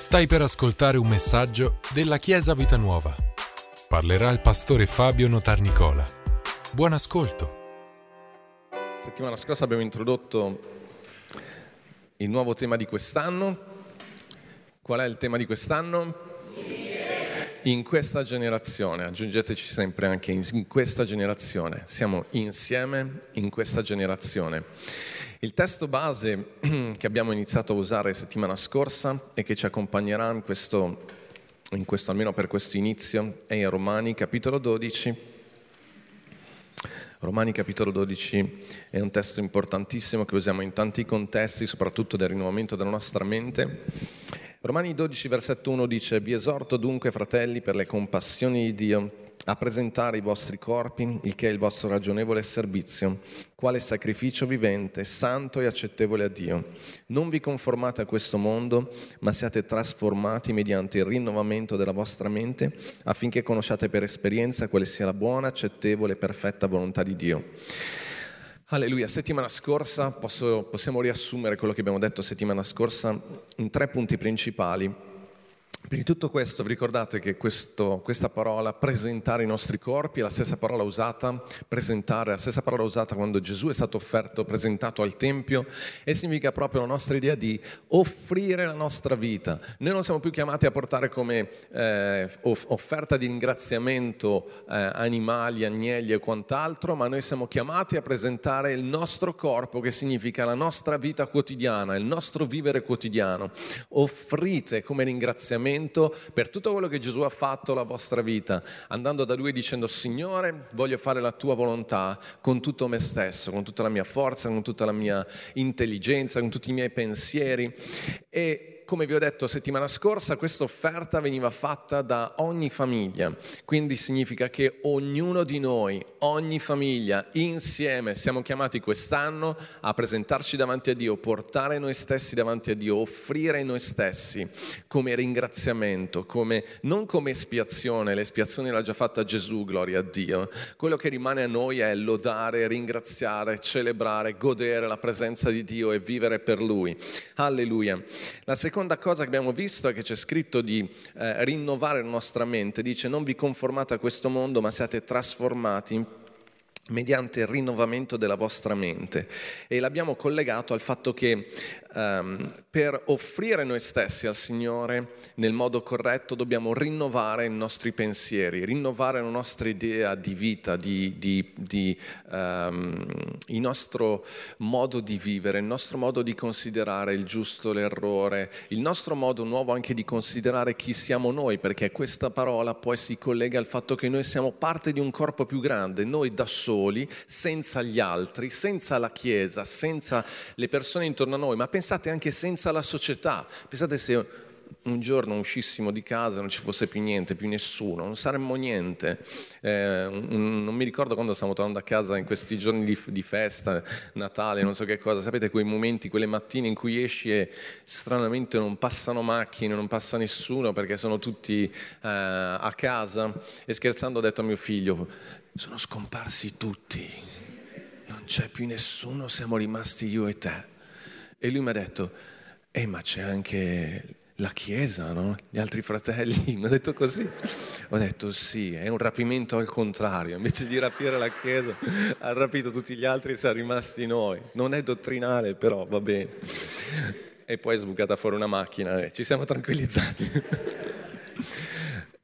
Stai per ascoltare un messaggio della Chiesa Vita Nuova. Parlerà il pastore Fabio Notarnicola. Buon ascolto. Settimana scorsa abbiamo introdotto il nuovo tema di quest'anno. Qual è il tema di quest'anno? In questa generazione, aggiungeteci sempre anche in questa generazione, siamo insieme in questa generazione. Il testo base che abbiamo iniziato a usare settimana scorsa e che ci accompagnerà in questo, in questo almeno per questo inizio è in Romani capitolo 12. Romani capitolo 12 è un testo importantissimo che usiamo in tanti contesti, soprattutto del rinnovamento della nostra mente. Romani 12 versetto 1 dice, vi esorto dunque fratelli per le compassioni di Dio a presentare i vostri corpi, il che è il vostro ragionevole servizio, quale sacrificio vivente, santo e accettevole a Dio. Non vi conformate a questo mondo, ma siate trasformati mediante il rinnovamento della vostra mente, affinché conosciate per esperienza quale sia la buona, accettevole e perfetta volontà di Dio. Alleluia, settimana scorsa posso, possiamo riassumere quello che abbiamo detto settimana scorsa in tre punti principali Di tutto questo, vi ricordate che questo, questa parola, presentare i nostri corpi, è la stessa parola usata, presentare, la stessa parola usata quando Gesù è stato offerto, presentato al Tempio, e significa proprio la nostra idea di offrire la nostra vita. Noi non siamo più chiamati a portare come eh, offerta di ringraziamento eh, animali, agnelli e quant'altro, ma noi siamo chiamati a presentare il nostro corpo, che significa la nostra vita quotidiana, il nostro vivere quotidiano. Offrite come ringraziamento ringraziamento per tutto quello che Gesù ha fatto la vostra vita, andando da Lui dicendo Signore, voglio fare la tua volontà con tutto me stesso, con tutta la mia forza, con tutta la mia intelligenza, con tutti i miei pensieri. E come vi ho detto settimana scorsa, questa offerta veniva fatta da ogni famiglia, quindi significa che ognuno di noi, ogni famiglia, insieme siamo chiamati quest'anno a presentarci davanti a Dio, portare noi stessi davanti a Dio, offrire noi stessi come ringraziamento, come, non come espiazione, l'espiazione l'ha già fatta Gesù, gloria a Dio. Quello che rimane a noi è lodare, ringraziare, celebrare, godere la presenza di Dio e vivere per Lui. Alleluia. La seconda seconda cosa che abbiamo visto è che c'è scritto di eh, rinnovare la nostra mente, dice non vi conformate a questo mondo ma siate trasformati mediante il rinnovamento della vostra mente. E l'abbiamo collegato al fatto che um, per offrire noi stessi al Signore nel modo corretto dobbiamo rinnovare i nostri pensieri, rinnovare la nostra idea di vita, di, di, di, um, il nostro modo di vivere, il nostro modo di considerare il giusto, l'errore, il nostro modo nuovo anche di considerare chi siamo noi, perché questa parola poi si collega al fatto che noi siamo parte di un corpo più grande, noi da soli, senza gli altri, senza la Chiesa, senza le persone intorno a noi, ma pensate anche senza la società. Pensate se un giorno uscissimo di casa non ci fosse più niente, più nessuno, non saremmo niente. Eh, un, non mi ricordo quando stiamo tornando a casa in questi giorni di, di, festa, Natale, non so che cosa, sapete quei momenti, quelle mattine in cui esci e stranamente non passano macchine, non passa nessuno perché sono tutti eh, a casa. E scherzando ho detto a mio figlio, sono scomparsi tutti, non c'è più nessuno, siamo rimasti io e te. E lui mi ha detto, eh ma c'è anche la Chiesa, no? Gli altri fratelli, mi ha detto così. Ho detto sì, è un rapimento al contrario, invece di rapire la Chiesa ha rapito tutti gli altri e siamo rimasti noi. Non è dottrinale, però va bene. E poi è sbucata fuori una macchina e ci siamo tranquillizzati.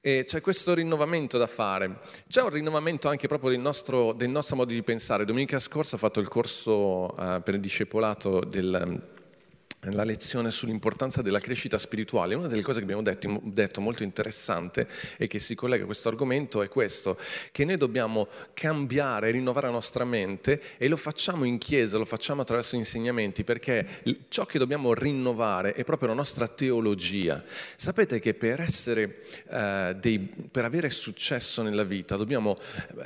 E c'è questo rinnovamento da fare. C'è un rinnovamento anche proprio del nostro, del nostro modo di pensare. Domenica scorsa ho fatto il corso uh, per il discepolato del la lezione sull'importanza della crescita spirituale. Una delle cose che abbiamo detto, detto, molto interessante e che si collega a questo argomento è questo, che noi dobbiamo cambiare, rinnovare la nostra mente e lo facciamo in chiesa, lo facciamo attraverso insegnamenti, perché ciò che dobbiamo rinnovare è proprio la nostra teologia. Sapete che per, essere, eh, dei, per avere successo nella vita dobbiamo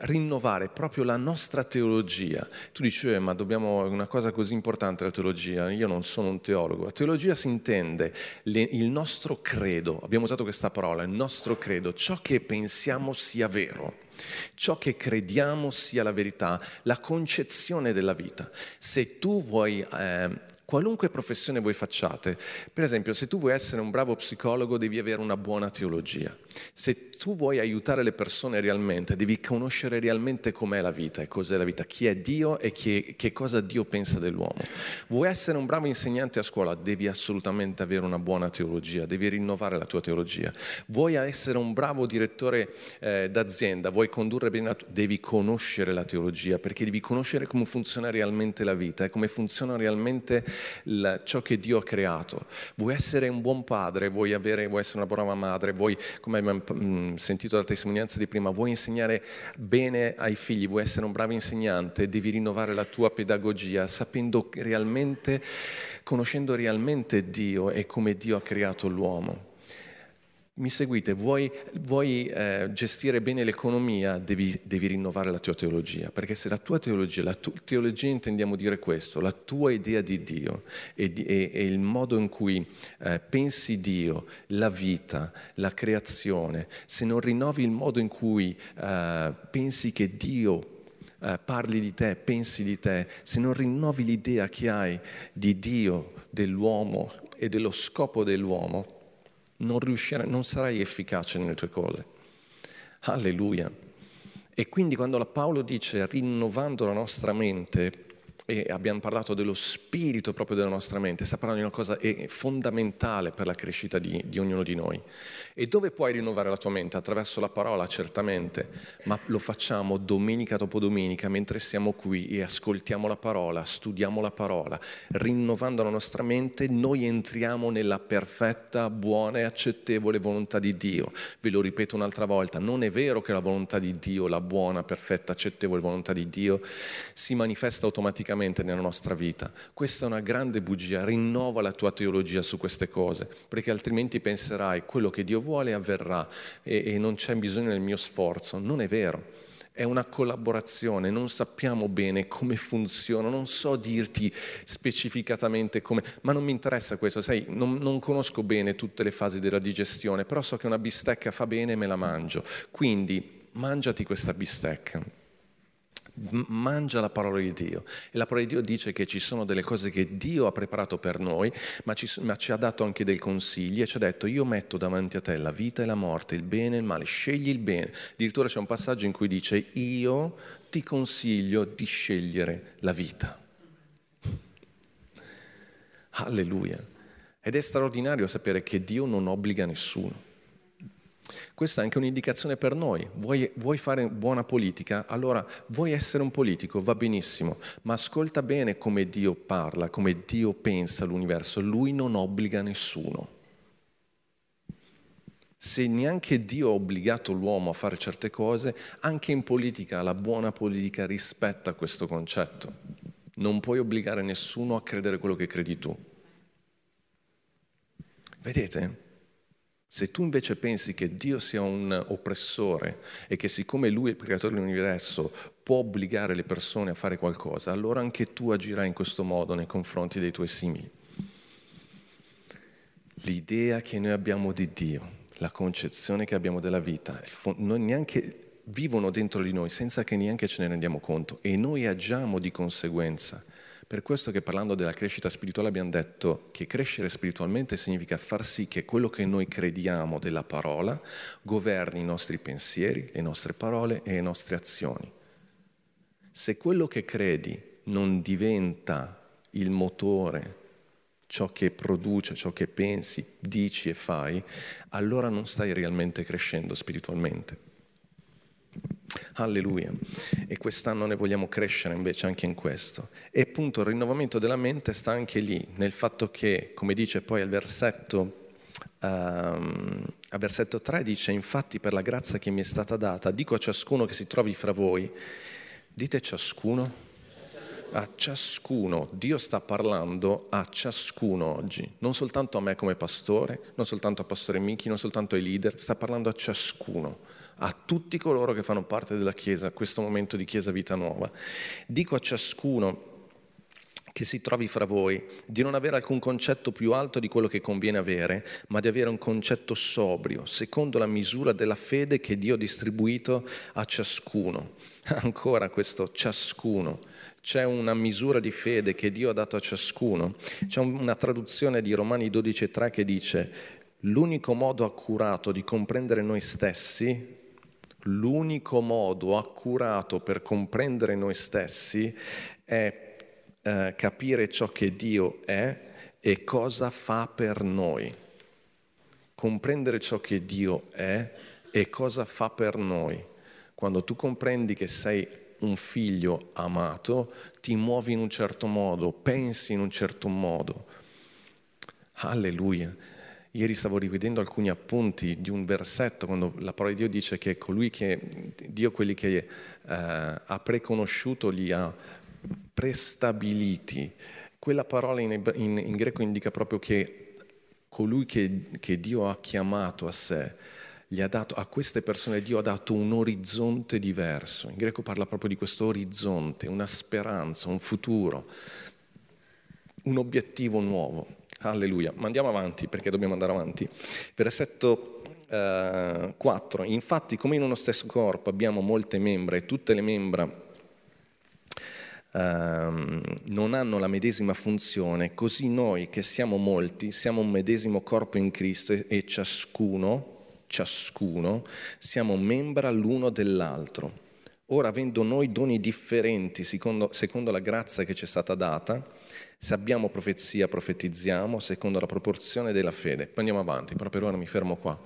rinnovare proprio la nostra teologia. Tu dici, eh, ma dobbiamo una cosa così importante la teologia, io non sono un teologo teologo. La teologia si intende le, il nostro credo, abbiamo usato questa parola, il nostro credo, ciò che pensiamo sia vero. Ciò che crediamo sia la verità, la concezione della vita. Se tu vuoi eh, Qualunque professione voi facciate, per esempio se tu vuoi essere un bravo psicologo devi avere una buona teologia. Se tu vuoi aiutare le persone realmente, devi conoscere realmente com'è la vita e cos'è la vita, chi è Dio e chi, che cosa Dio pensa dell'uomo. Vuoi essere un bravo insegnante a scuola, devi assolutamente avere una buona teologia, devi rinnovare la tua teologia. Vuoi essere un bravo direttore eh, d'azienda, vuoi condurre bene la tua, devi conoscere la teologia, perché devi conoscere come funziona realmente la vita e come funziona realmente la, ciò che Dio ha creato. Vuoi essere un buon padre, vuoi, avere, vuoi essere una brava madre, vuoi, come abbiamo mm, sentito dalla testimonianza di prima, vuoi insegnare bene ai figli, vuoi essere un bravo insegnante, devi rinnovare la tua pedagogia sapendo realmente, conoscendo realmente Dio e come Dio ha creato l'uomo. Mi seguite, vuoi, vuoi eh, gestire bene l'economia, devi, devi, rinnovare la tua teologia, perché se la tua teologia, la tu, teologia intendiamo dire questo, la tua idea di Dio e, e, e il modo in cui eh, pensi Dio, la vita, la creazione, se non rinnovi il modo in cui eh, pensi che Dio Uh, parli di te, pensi di te, se non rinnovi l'idea che hai di Dio, dell'uomo e dello scopo dell'uomo, non, riuscirai, non sarai efficace nelle tue cose. Alleluia. E quindi quando Paolo dice rinnovando la nostra mente, e abbiamo parlato dello spirito proprio della nostra mente, sta parlando di una cosa fondamentale per la crescita di, di, ognuno di noi. E dove puoi rinnovare la tua mente? Attraverso la parola, certamente, ma lo facciamo domenica dopo domenica mentre siamo qui e ascoltiamo la parola, studiamo la parola, rinnovando la nostra mente, noi entriamo nella perfetta, buona e accettevole volontà di Dio. Ve lo ripeto un'altra volta, non è vero che la volontà di Dio, la buona, perfetta, accettevole volontà di Dio, si manifesta automaticamente continuamente nella nostra vita. Questa è una grande bugia, rinnova la tua teologia su queste cose, perché altrimenti penserai quello che Dio vuole avverrà e, e non c'è bisogno del mio sforzo. Non è vero è una collaborazione, non sappiamo bene come funziona, non so dirti specificatamente come, ma non mi interessa questo, sai, non, non, conosco bene tutte le fasi della digestione, però so che una bistecca fa bene e me la mangio, quindi mangiati questa bistecca mangia la parola di Dio e la parola di Dio dice che ci sono delle cose che Dio ha preparato per noi, ma ci, ma ci, ha dato anche dei consigli e ci ha detto io metto davanti a te la vita e la morte, il bene e il male, scegli il bene. Addirittura c'è un passaggio in cui dice io ti consiglio di scegliere la vita. Alleluia. Ed è straordinario sapere che Dio non obbliga nessuno. Questa è anche un'indicazione per noi. Vuoi, vuoi, fare buona politica? Allora vuoi essere un politico? Va benissimo, ma ascolta bene come Dio parla, come Dio pensa l'universo. Lui non obbliga nessuno. Se neanche Dio ha obbligato l'uomo a fare certe cose, anche in politica la buona politica rispetta questo concetto. Non puoi obbligare nessuno a credere quello che credi tu. Vedete? Se tu invece pensi che Dio sia un oppressore e che siccome Lui è il creatore dell'universo può obbligare le persone a fare qualcosa, allora anche tu agirai in questo modo nei confronti dei tuoi simili. L'idea che noi abbiamo di Dio, la concezione che abbiamo della vita, non neanche vivono dentro di noi senza che neanche ce ne rendiamo conto e noi agiamo di conseguenza. Per questo che parlando della crescita spirituale abbiamo detto che crescere spiritualmente significa far sì che quello che noi crediamo della parola governi i nostri pensieri, le nostre parole e le nostre azioni. Se quello che credi non diventa il motore, ciò che produce, ciò che pensi, dici e fai, allora non stai realmente crescendo spiritualmente. Alleluia. E quest'anno ne vogliamo crescere invece anche in questo. E appunto il rinnovamento della mente sta anche lì, nel fatto che, come dice poi al versetto, um, al versetto 3, dice, infatti per la grazia che mi è stata data, dico a ciascuno che si trovi fra voi, dite ciascuno, a ciascuno, Dio sta parlando a ciascuno oggi, non soltanto a me come pastore, non soltanto a pastore Michi, non soltanto ai leader, sta parlando a ciascuno a tutti coloro che fanno parte della Chiesa, questo momento di Chiesa Vita Nuova. Dico a ciascuno che si trovi fra voi, di non avere alcun concetto più alto di quello che conviene avere, ma di avere un concetto sobrio, secondo la misura della fede che Dio ha distribuito a ciascuno. Ancora questo ciascuno. C'è una misura di fede che Dio ha dato a ciascuno. C'è una traduzione di Romani 12.3 che dice l'unico modo accurato di comprendere noi stessi, l'unico modo accurato per comprendere noi stessi è eh, capire ciò che Dio è e cosa fa per noi. Comprendere ciò che Dio è e cosa fa per noi. Quando tu comprendi che sei un figlio amato, ti muovi in un certo modo, pensi in un certo modo. Alleluia. Ieri stavo rivedendo alcuni appunti di un versetto quando la parola di Dio dice che colui che Dio quelli che eh, ha preconosciuto li ha prestabiliti. Quella parola in, in, in greco indica proprio che colui che, che, Dio ha chiamato a sé, gli ha dato, a queste persone Dio ha dato un orizzonte diverso. In greco parla proprio di questo orizzonte, una speranza, un futuro, un obiettivo nuovo. Alleluia. Ma andiamo avanti perché dobbiamo andare avanti. Versetto eh, 4. Infatti, come in uno stesso corpo abbiamo molte membra e tutte le membra Uh, non hanno la medesima funzione, così noi che siamo molti siamo un medesimo corpo in Cristo e, e ciascuno, ciascuno siamo membra l'uno dell'altro. Ora, avendo noi doni differenti secondo, secondo la grazia che ci è stata data, se abbiamo profezia, profetizziamo secondo la proporzione della fede. Poi andiamo avanti, però per ora mi fermo qua.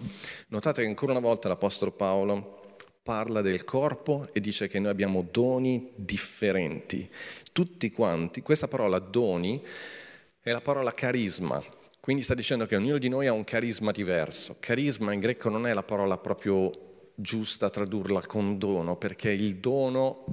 Notate che ancora una volta l'Apostolo Paolo parla del corpo e dice che noi abbiamo doni differenti. Tutti quanti, questa parola doni è la parola carisma, quindi sta dicendo che ognuno di noi ha un carisma diverso. Carisma in greco non è la parola proprio giusta tradurla con dono, perché il dono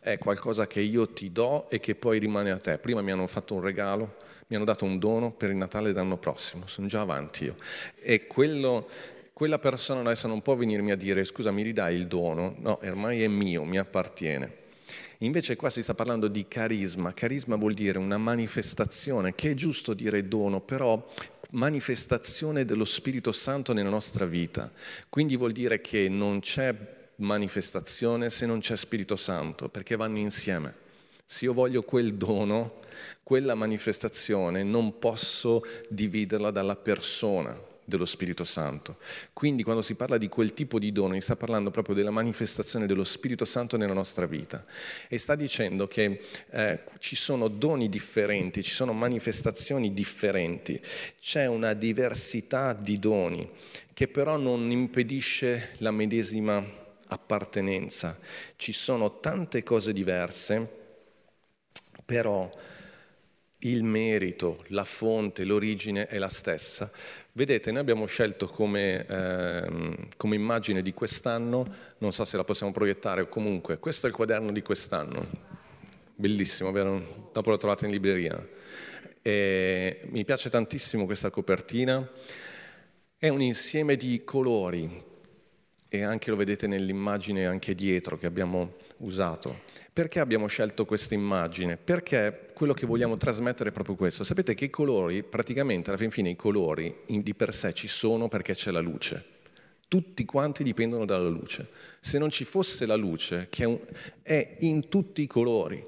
è qualcosa che io ti do e che poi rimane a te. Prima mi hanno fatto un regalo, mi hanno dato un dono per il Natale dell'anno prossimo, sono già avanti io. E quello quella persona adesso non può venirmi a dire scusa mi ridai il dono, no, ormai è mio, mi appartiene. Invece qua si sta parlando di carisma, carisma vuol dire una manifestazione, che è giusto dire dono, però manifestazione dello Spirito Santo nella nostra vita. Quindi vuol dire che non c'è manifestazione se non c'è Spirito Santo, perché vanno insieme. Se io voglio quel dono, quella manifestazione, non posso dividerla dalla persona dello Spirito Santo. Quindi quando si parla di quel tipo di dono, sta parlando proprio della manifestazione dello Spirito Santo nella nostra vita. E sta dicendo che eh, ci sono doni differenti, ci sono manifestazioni differenti, c'è una diversità di doni che però non impedisce la medesima appartenenza. Ci sono tante cose diverse, però il merito, la fonte, l'origine è la stessa. Vedete, noi abbiamo scelto come, ehm, come, immagine di quest'anno, non so se la possiamo proiettare comunque, questo è il quaderno di quest'anno, bellissimo, vero? Dopo lo trovate in libreria. E mi piace tantissimo questa copertina, è un insieme di colori e anche lo vedete nell'immagine anche dietro che abbiamo usato. Perché abbiamo scelto questa immagine? Perché quello che vogliamo trasmettere è proprio questo. Sapete che i colori, praticamente alla fin fine i colori di per sé ci sono perché c'è la luce. Tutti quanti dipendono dalla luce. Se non ci fosse la luce, che è in tutti i colori,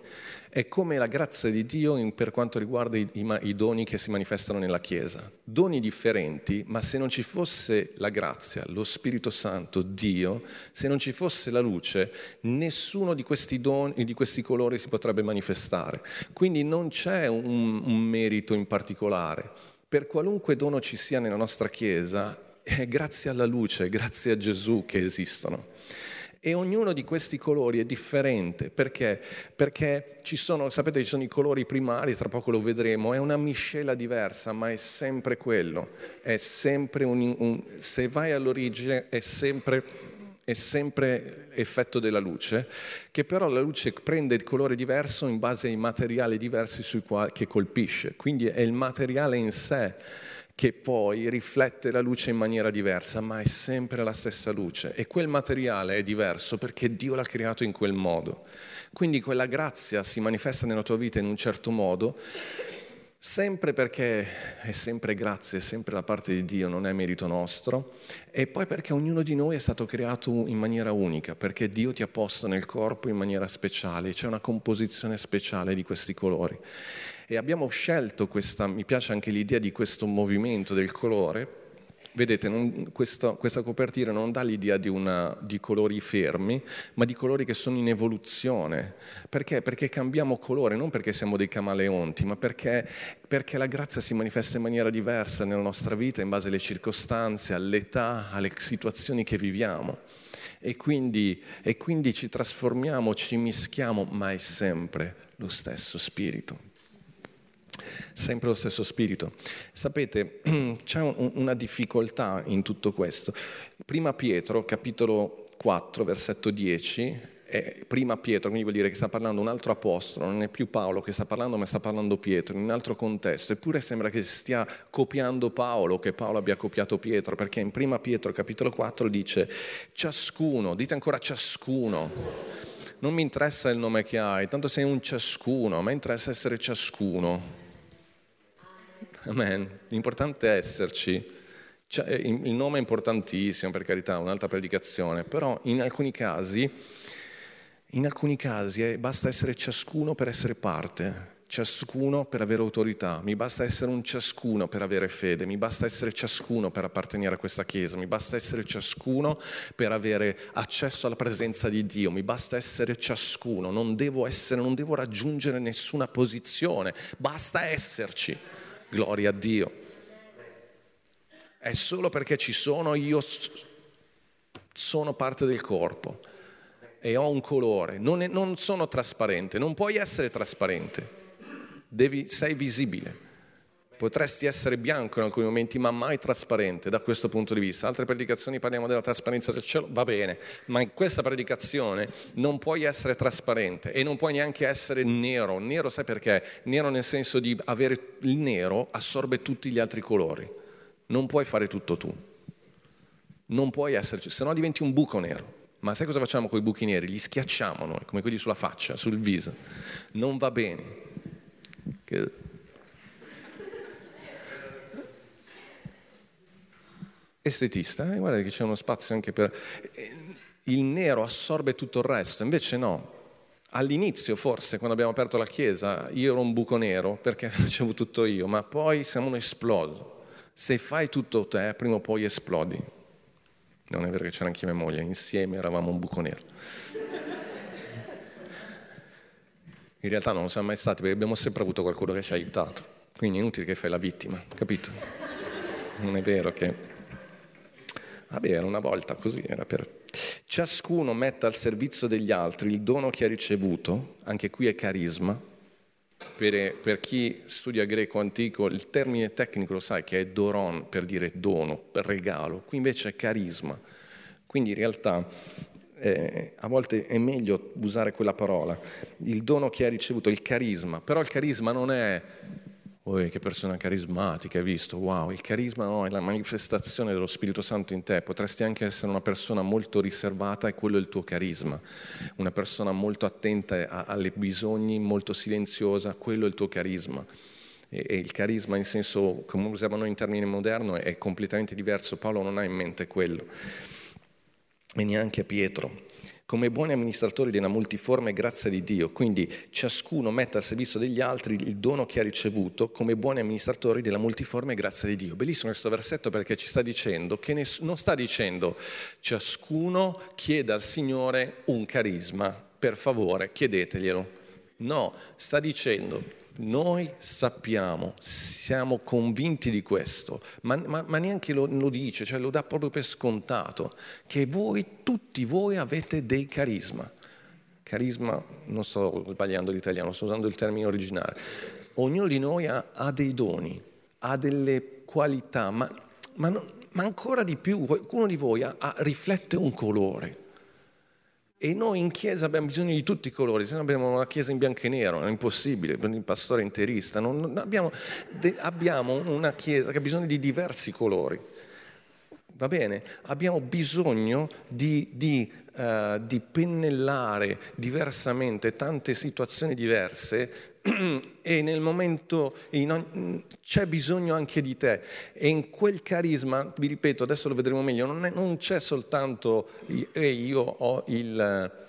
è come la grazia di Dio per quanto riguarda i, i, i, doni che si manifestano nella Chiesa. Doni differenti, ma se non ci fosse la grazia, lo Spirito Santo, Dio, se non ci fosse la luce, nessuno di questi doni, di questi colori si potrebbe manifestare. Quindi non c'è un, un merito in particolare. Per qualunque dono ci sia nella nostra Chiesa, è grazie alla luce, grazie a Gesù che esistono. E ognuno di questi colori è differente perché? Perché ci sono, sapete, ci sono i colori primari, tra poco lo vedremo, è una miscela diversa, ma è sempre quello. È sempre un, un se vai all'origine è sempre, è sempre effetto della luce, che però la luce prende il colore diverso in base ai materiali diversi quali che colpisce. Quindi è il materiale in sé che poi riflette la luce in maniera diversa, ma è sempre la stessa luce. E quel materiale è diverso perché Dio l'ha creato in quel modo. Quindi quella grazia si manifesta nella tua vita in un certo modo, sempre perché è sempre grazia, è sempre da parte di Dio, non è merito nostro, e poi perché ognuno di noi è stato creato in maniera unica, perché Dio ti ha posto nel corpo in maniera speciale, c'è una composizione speciale di questi colori. E abbiamo scelto questa, mi piace anche l'idea di questo movimento del colore. Vedete, non, questa, questa, copertina non dà l'idea di, una, di, colori fermi, ma di colori che sono in evoluzione. Perché? Perché cambiamo colore, non perché siamo dei camaleonti, ma perché, perché la grazia si manifesta in maniera diversa nella nostra vita in base alle circostanze, all'età, alle situazioni che viviamo. E quindi, e quindi ci trasformiamo, ci mischiamo, ma è sempre lo stesso spirito sempre lo stesso spirito. Sapete, c'è un, una difficoltà in tutto questo. Prima Pietro, capitolo 4, versetto 10, è prima Pietro, quindi vuol dire che sta parlando un altro apostolo, non è più Paolo che sta parlando, ma sta parlando Pietro in un altro contesto. Eppure sembra che stia copiando Paolo, che Paolo abbia copiato Pietro, perché in prima Pietro, capitolo 4, dice ciascuno, dite ancora ciascuno. Non mi interessa il nome che hai, tanto sei un ciascuno, a me interessa essere ciascuno. Amen. L'importante è esserci. Cioè, il nome è importantissimo, per carità, un'altra predicazione, però in alcuni casi, in alcuni casi eh, basta essere ciascuno per essere parte, ciascuno per avere autorità, mi basta essere un ciascuno per avere fede, mi basta essere ciascuno per appartenere a questa Chiesa, mi basta essere ciascuno per avere accesso alla presenza di Dio, mi basta essere ciascuno, non devo, essere, non devo raggiungere nessuna posizione, basta esserci gloria a Dio. È solo perché ci sono io sono parte del corpo e ho un colore, non, è, non sono trasparente, non puoi essere trasparente, Devi, sei visibile. Potresti essere bianco in alcuni momenti, ma mai trasparente da questo punto di vista. Altre predicazioni parliamo della trasparenza del cielo, va bene, ma in questa predicazione non puoi essere trasparente e non puoi neanche essere nero. Nero sai perché? Nero nel senso di avere il nero assorbe tutti gli altri colori. Non puoi fare tutto tu. Non puoi esserci, se no diventi un buco nero. Ma sai cosa facciamo con i buchi neri? Li schiacciamo noi, come quelli sulla faccia, sul viso. Non va bene. Che estetista, eh, guarda che c'è uno spazio anche per... Eh, il nero assorbe tutto il resto, invece no. All'inizio forse, quando abbiamo aperto la chiesa, io ero un buco nero perché facevo tutto io, ma poi siamo un esploso. Se fai tutto te, prima o poi esplodi. Non è vero che c'era anche mia moglie, insieme eravamo un buco nero. In realtà non siamo mai stati perché abbiamo sempre avuto qualcuno che ci ha aiutato. Quindi è inutile che fai la vittima, capito? Non è vero che Vabbè, era una volta così, era per... Ciascuno metta al servizio degli altri il dono che ha ricevuto, anche qui è carisma. Per, per chi studia greco antico, il termine tecnico lo sai che è doron, per dire dono, per regalo. Qui invece è carisma. Quindi in realtà eh, a volte è meglio usare quella parola, il dono che ha ricevuto, il carisma, però il carisma non è Oh, che persona carismatica, hai visto? Wow, il carisma no, è la manifestazione dello Spirito Santo in te. Potresti anche essere una persona molto riservata e quello è il tuo carisma. Una persona molto attenta alle bisogni, molto silenziosa, quello è il tuo carisma. E, e il carisma in senso, come usiamo noi in termine moderno, è completamente diverso. Paolo non ha in mente quello. E neanche Pietro come buoni amministratori della multiforme grazia di Dio. Quindi ciascuno mette al servizio degli altri il dono che ha ricevuto come buoni amministratori della multiforme grazia di Dio. Bellissimo questo versetto perché ci sta dicendo che non sta dicendo ciascuno chieda al Signore un carisma, per favore chiedeteglielo. No, sta dicendo noi sappiamo, siamo convinti di questo, ma, ma, ma neanche lo, lo, dice, cioè lo dà proprio per scontato, che voi, tutti voi avete dei carisma. Carisma, non sto sbagliando l'italiano, sto usando il termine originale. Ognuno di noi ha, ha dei doni, ha delle qualità, ma, ma, ma, ancora di più, qualcuno di voi ha, riflette un colore E noi in chiesa abbiamo bisogno di tutti i colori, se no abbiamo una chiesa in bianco e nero, è impossibile, il pastore interista. Non, non abbiamo, abbiamo una chiesa che ha bisogno di diversi colori. Va bene? Abbiamo bisogno di, di, uh, di pennellare diversamente tante situazioni diverse e nel momento in, c'è bisogno anche di te. E in quel carisma, vi ripeto, adesso lo vedremo meglio, non, è, non c'è soltanto eh, io ho il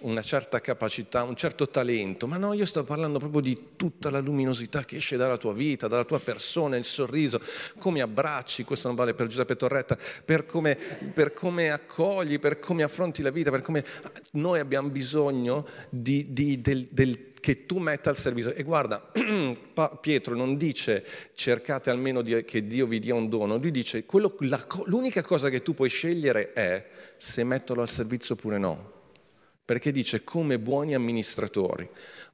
una certa capacità, un certo talento, ma no, io sto parlando proprio di tutta la luminosità che esce dalla tua vita, dalla tua persona, il sorriso, come abbracci, questo non vale per Giuseppe Torretta, per come, per come accogli, per come affronti la vita, per come noi abbiamo bisogno di, di, del, del che tu metta al servizio. E guarda, Pietro non dice cercate almeno che Dio vi dia un dono, lui dice quello, la, l'unica cosa che tu puoi scegliere è se metterlo al servizio oppure no. Perché dice come buoni amministratori,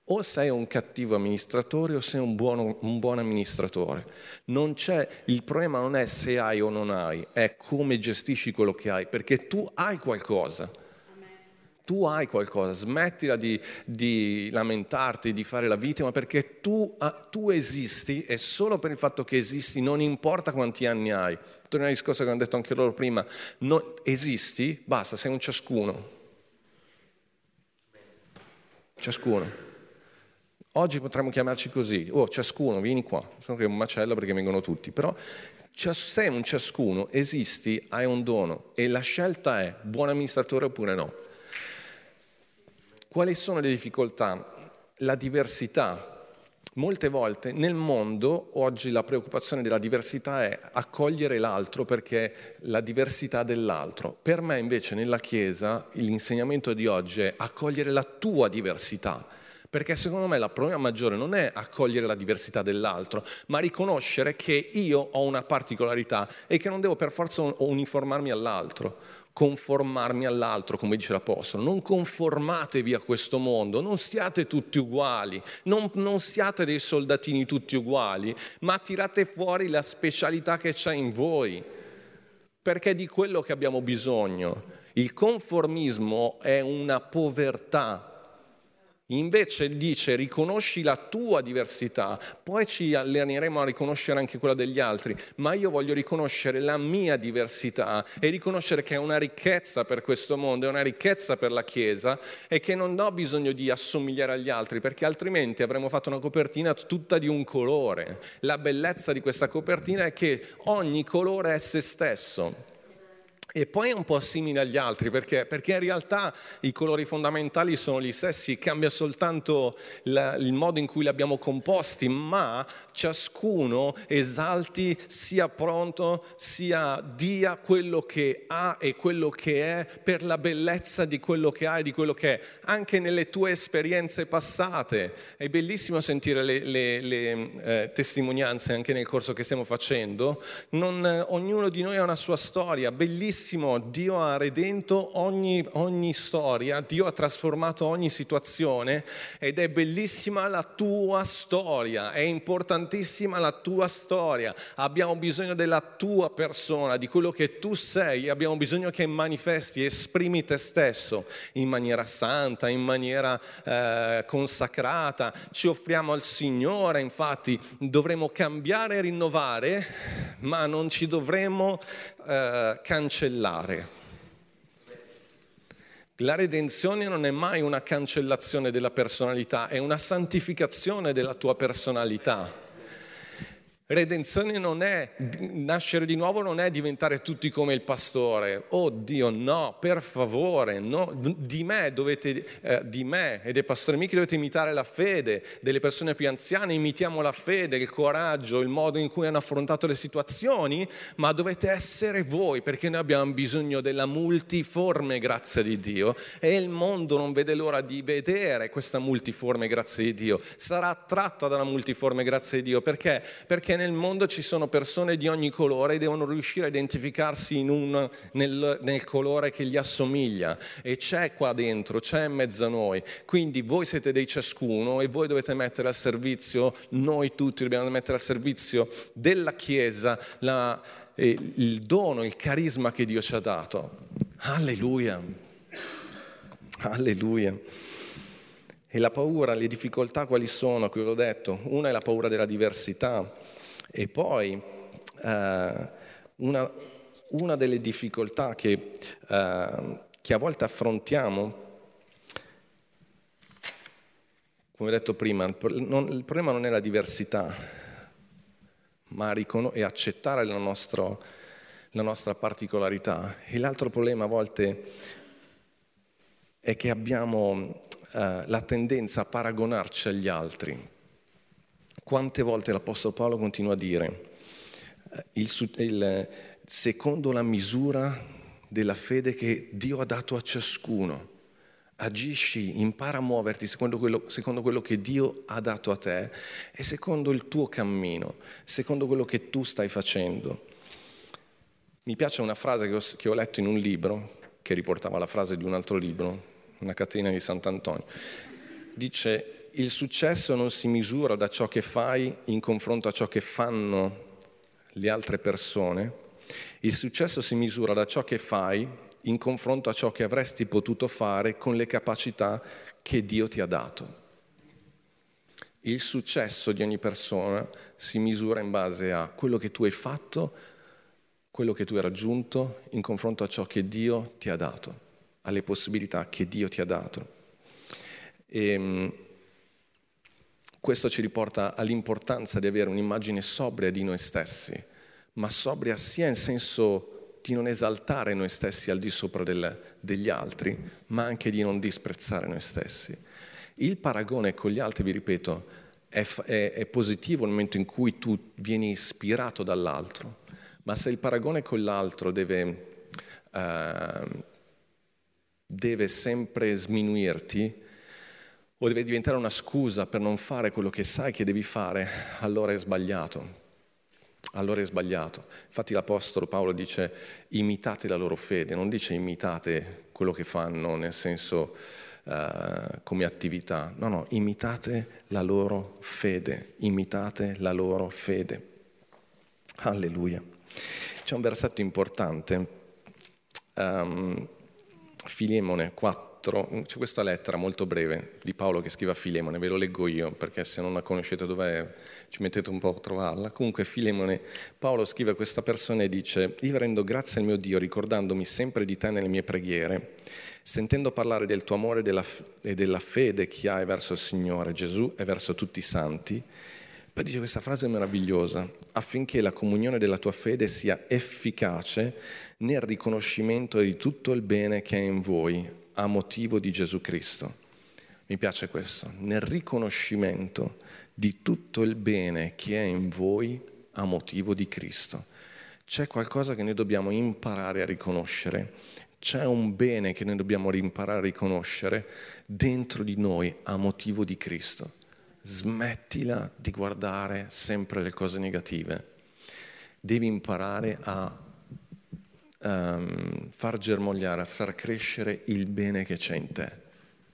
o sei un cattivo amministratore o sei un, buono, un buon amministratore. il problema non è se hai o non hai, è come gestisci quello che hai, perché tu hai qualcosa tu hai qualcosa, smettila di, di, lamentarti, di fare la vittima, perché tu, ah, tu, esisti e solo per il fatto che esisti, non importa quanti anni hai. Torniamo al discorso che hanno detto anche loro prima, non, esisti, basta, sei un ciascuno. Ciascuno. Oggi potremmo chiamarci così, oh ciascuno, vieni qua, sono che è un macello perché vengono tutti, però sei un ciascuno, esisti, hai un dono e la scelta è buon amministratore oppure no. Quali sono le difficoltà? La diversità. Molte volte nel mondo oggi la preoccupazione della diversità è accogliere l'altro perché la diversità dell'altro. Per me invece nella Chiesa l'insegnamento di oggi è accogliere la tua diversità. Perché secondo me il problema maggiore non è accogliere la diversità dell'altro, ma riconoscere che io ho una particolarità e che non devo per forza uniformarmi all'altro conformarmi all'altro, come dice l'Apostolo. Non conformatevi a questo mondo, non siate tutti uguali, non, non siate dei soldatini tutti uguali, ma tirate fuori la specialità che c'è in voi, perché è di quello che abbiamo bisogno. Il conformismo è una povertà Invece dice riconosci la tua diversità, poi ci alleneremo a riconoscere anche quella degli altri, ma io voglio riconoscere la mia diversità e riconoscere che è una ricchezza per questo mondo, è una ricchezza per la Chiesa e che non ho bisogno di assomigliare agli altri perché altrimenti avremmo fatto una copertina tutta di un colore. La bellezza di questa copertina è che ogni colore è se stesso. E poi è un po' simile agli altri perché, perché in realtà i colori fondamentali sono gli stessi, cambia soltanto la, il modo in cui li abbiamo composti, ma ciascuno esalti, sia pronto, sia dia quello che ha e quello che è per la bellezza di quello che ha e di quello che è, anche nelle tue esperienze passate. È bellissimo sentire le, le, le eh, testimonianze anche nel corso che stiamo facendo. Non, eh, ognuno di noi ha una sua storia, bellissima bellissimo, Dio ha redento ogni, ogni storia, Dio ha trasformato ogni situazione ed è bellissima la tua storia, è importantissima la tua storia. Abbiamo bisogno della tua persona, di quello che tu sei, abbiamo bisogno che manifesti, esprimi te stesso in maniera santa, in maniera eh, consacrata. Ci offriamo al Signore, infatti dovremo cambiare e rinnovare, ma non ci dovremo eh, cancellare. La redenzione non è mai una cancellazione della personalità, è una santificazione della tua personalità. Redenzione non è, nascere di nuovo non è diventare tutti come il pastore. Oh Dio, no, per favore, no. di, me dovete, eh, di me e dei pastori mica dovete imitare la fede, delle persone più anziane imitiamo la fede, il coraggio, il modo in cui hanno affrontato le situazioni, ma dovete essere voi, perché noi abbiamo bisogno della multiforme grazia di Dio e il mondo non vede l'ora di vedere questa multiforme grazia di Dio. Sarà attratta dalla multiforme grazia di Dio, perché? Perché perché nel mondo ci sono persone di ogni colore e devono riuscire a identificarsi un, nel, nel colore che gli assomiglia e c'è qua dentro, c'è in mezzo a noi. Quindi voi siete dei ciascuno e voi dovete mettere al servizio, noi tutti dobbiamo mettere al servizio della Chiesa la, il dono, il carisma che Dio ci ha dato. Alleluia. Alleluia. E la paura, le difficoltà quali sono? Qui l'ho detto. Una è la paura della diversità e poi eh, una, una, delle difficoltà che, eh, che a volte affrontiamo come ho detto prima, il problema non è la diversità, ma è accettare la nostra, la nostra particolarità. E l'altro problema a volte è che abbiamo eh, la tendenza a paragonarci agli altri. Quante volte l'Apostolo Paolo continua a dire, eh, il, il, secondo la misura della fede che Dio ha dato a ciascuno, agisci, impara a muoverti secondo quello, secondo quello, che Dio ha dato a te e secondo il tuo cammino, secondo quello che tu stai facendo. Mi piace una frase che ho, che ho letto in un libro, che riportava la frase di un altro libro, una catena di Sant'Antonio. Dice, il successo non si misura da ciò che fai in confronto a ciò che fanno le altre persone, il successo si misura da ciò che fai in confronto a ciò che avresti potuto fare con le capacità che Dio ti ha dato. Il successo di ogni persona si misura in base a quello che tu hai fatto, quello che tu hai raggiunto in confronto a ciò che Dio ti ha dato alle possibilità che Dio ti ha dato. E, ehm, questo ci riporta all'importanza di avere un'immagine sobria di noi stessi, ma sobria sia in senso di non esaltare noi stessi al di sopra del, degli altri, ma anche di non disprezzare noi stessi. Il paragone con gli altri, vi ripeto, è, è, è positivo nel momento in cui tu vieni ispirato dall'altro, ma se il paragone con l'altro deve... Uh, deve sempre sminuirti o deve diventare una scusa per non fare quello che sai che devi fare, allora è sbagliato. Allora è sbagliato. Infatti l'Apostolo Paolo dice imitate la loro fede, non dice imitate quello che fanno nel senso uh, come attività. No, no, imitate la loro fede, imitate la loro fede. Alleluia. C'è un versetto importante. Um, Filemone 4, c'è questa lettera molto breve di Paolo che scrive a Filemone, ve lo leggo io perché se non la conoscete dov'è ci mettete un po' a trovarla. Comunque Filemone, Paolo scrive a questa persona e dice, io rendo grazie al mio Dio ricordandomi sempre di te nelle mie preghiere, sentendo parlare del tuo amore e della fede che hai verso il Signore Gesù e verso tutti i santi. Poi dice questa frase meravigliosa, affinché la comunione della tua fede sia efficace nel riconoscimento di tutto il bene che è in voi a motivo di Gesù Cristo. Mi piace questo, nel riconoscimento di tutto il bene che è in voi a motivo di Cristo. C'è qualcosa che noi dobbiamo imparare a riconoscere, c'è un bene che noi dobbiamo imparare a riconoscere dentro di noi a motivo di Cristo. Smettila di guardare sempre le cose negative. Devi imparare a um, far germogliare, a far crescere il bene che c'è in te.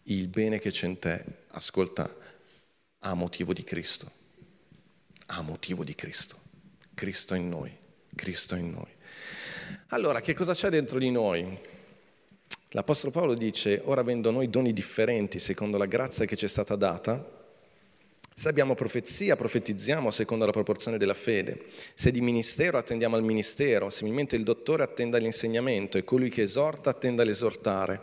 Il bene che c'è in te, ascolta, ha motivo di Cristo. Ha motivo di Cristo. Cristo in noi. Cristo in noi. Allora, che cosa c'è dentro di noi? L'Apostolo Paolo dice, ora avendo noi doni differenti secondo la grazia che ci è stata data, se abbiamo profezia, profetizziamo secondo la proporzione della fede. Se di ministero, attendiamo al ministero. Similmente il dottore attenda l'insegnamento e colui che esorta attenda l'esortare.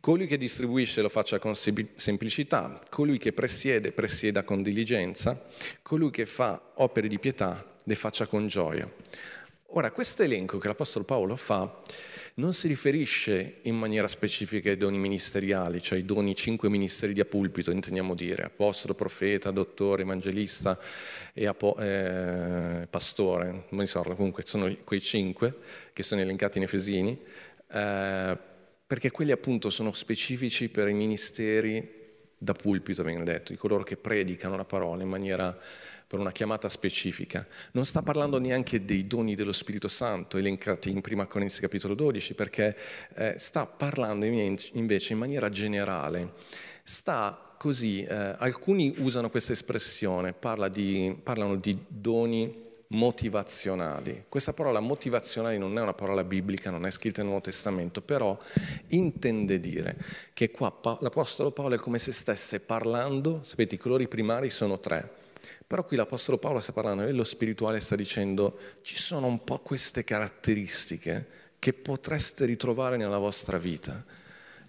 Colui che distribuisce lo faccia con semplicità. Colui che presiede, presieda con diligenza. Colui che fa opere di pietà, le faccia con gioia. Ora, questo elenco che l'Apostolo Paolo fa non si riferisce in maniera specifica ai doni ministeriali, cioè ai doni cinque ministeri di pulpito, intendiamo dire, apostolo, profeta, dottore, evangelista e apo- eh, pastore, non mi ricordo, comunque sono quei cinque che sono elencati in Efesini, eh, perché quelli appunto sono specifici per i ministeri da pulpito, viene detto, di coloro che predicano la parola in maniera per una chiamata specifica. Non sta parlando neanche dei doni dello Spirito Santo elencati in 1 Corinzi capitolo 12, perché eh, sta parlando invece in maniera generale. Sta così, eh, alcuni usano questa espressione, parla di, parlano di doni motivazionali. Questa parola motivazionali non è una parola biblica, non è scritta nel Nuovo Testamento, però intende dire che qua l'Apostolo Paolo è come se stesse parlando, sapete i colori primari sono tre, però qui l'Apostolo Paolo sta parlando a livello spirituale, sta dicendo ci sono un po' queste caratteristiche che potreste ritrovare nella vostra vita,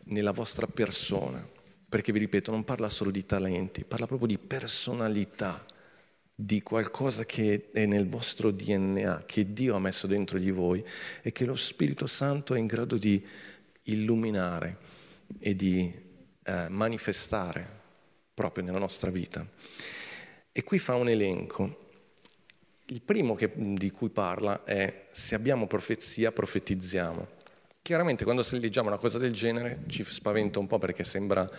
nella vostra persona, perché vi ripeto, non parla solo di talenti, parla proprio di personalità di qualcosa che è nel vostro DNA, che Dio ha messo dentro di voi e che lo Spirito Santo è in grado di illuminare e di eh, manifestare proprio nella nostra vita. E qui fa un elenco. Il primo che, di cui parla è se abbiamo profezia, profetizziamo. Chiaramente quando leggiamo una cosa del genere ci spaventa un po' perché sembra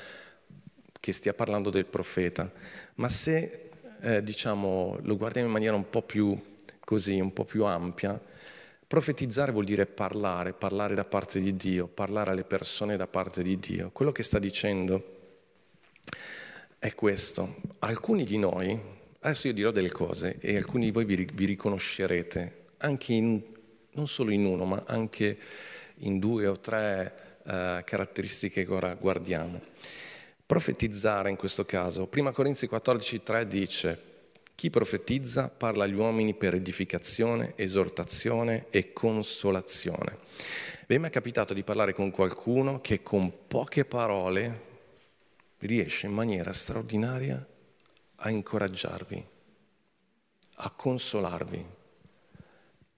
che stia parlando del profeta, ma se eh, diciamo, lo guardiamo in maniera un po' più così, un po' più ampia, profetizzare vuol dire parlare, parlare da parte di Dio, parlare alle persone da parte di Dio. Quello che sta dicendo è questo. Alcuni di noi, adesso io dirò delle cose e alcuni di voi vi, vi riconoscerete, anche in, non solo in uno, ma anche in due o tre uh, caratteristiche che ora guardiamo. Profetizzare in questo caso, 1 Corinzi 14,3 dice, chi profetizza parla agli uomini per edificazione, esortazione e consolazione. Vi è mai capitato di parlare con qualcuno che con poche parole riesce in maniera straordinaria a incoraggiarvi, a consolarvi,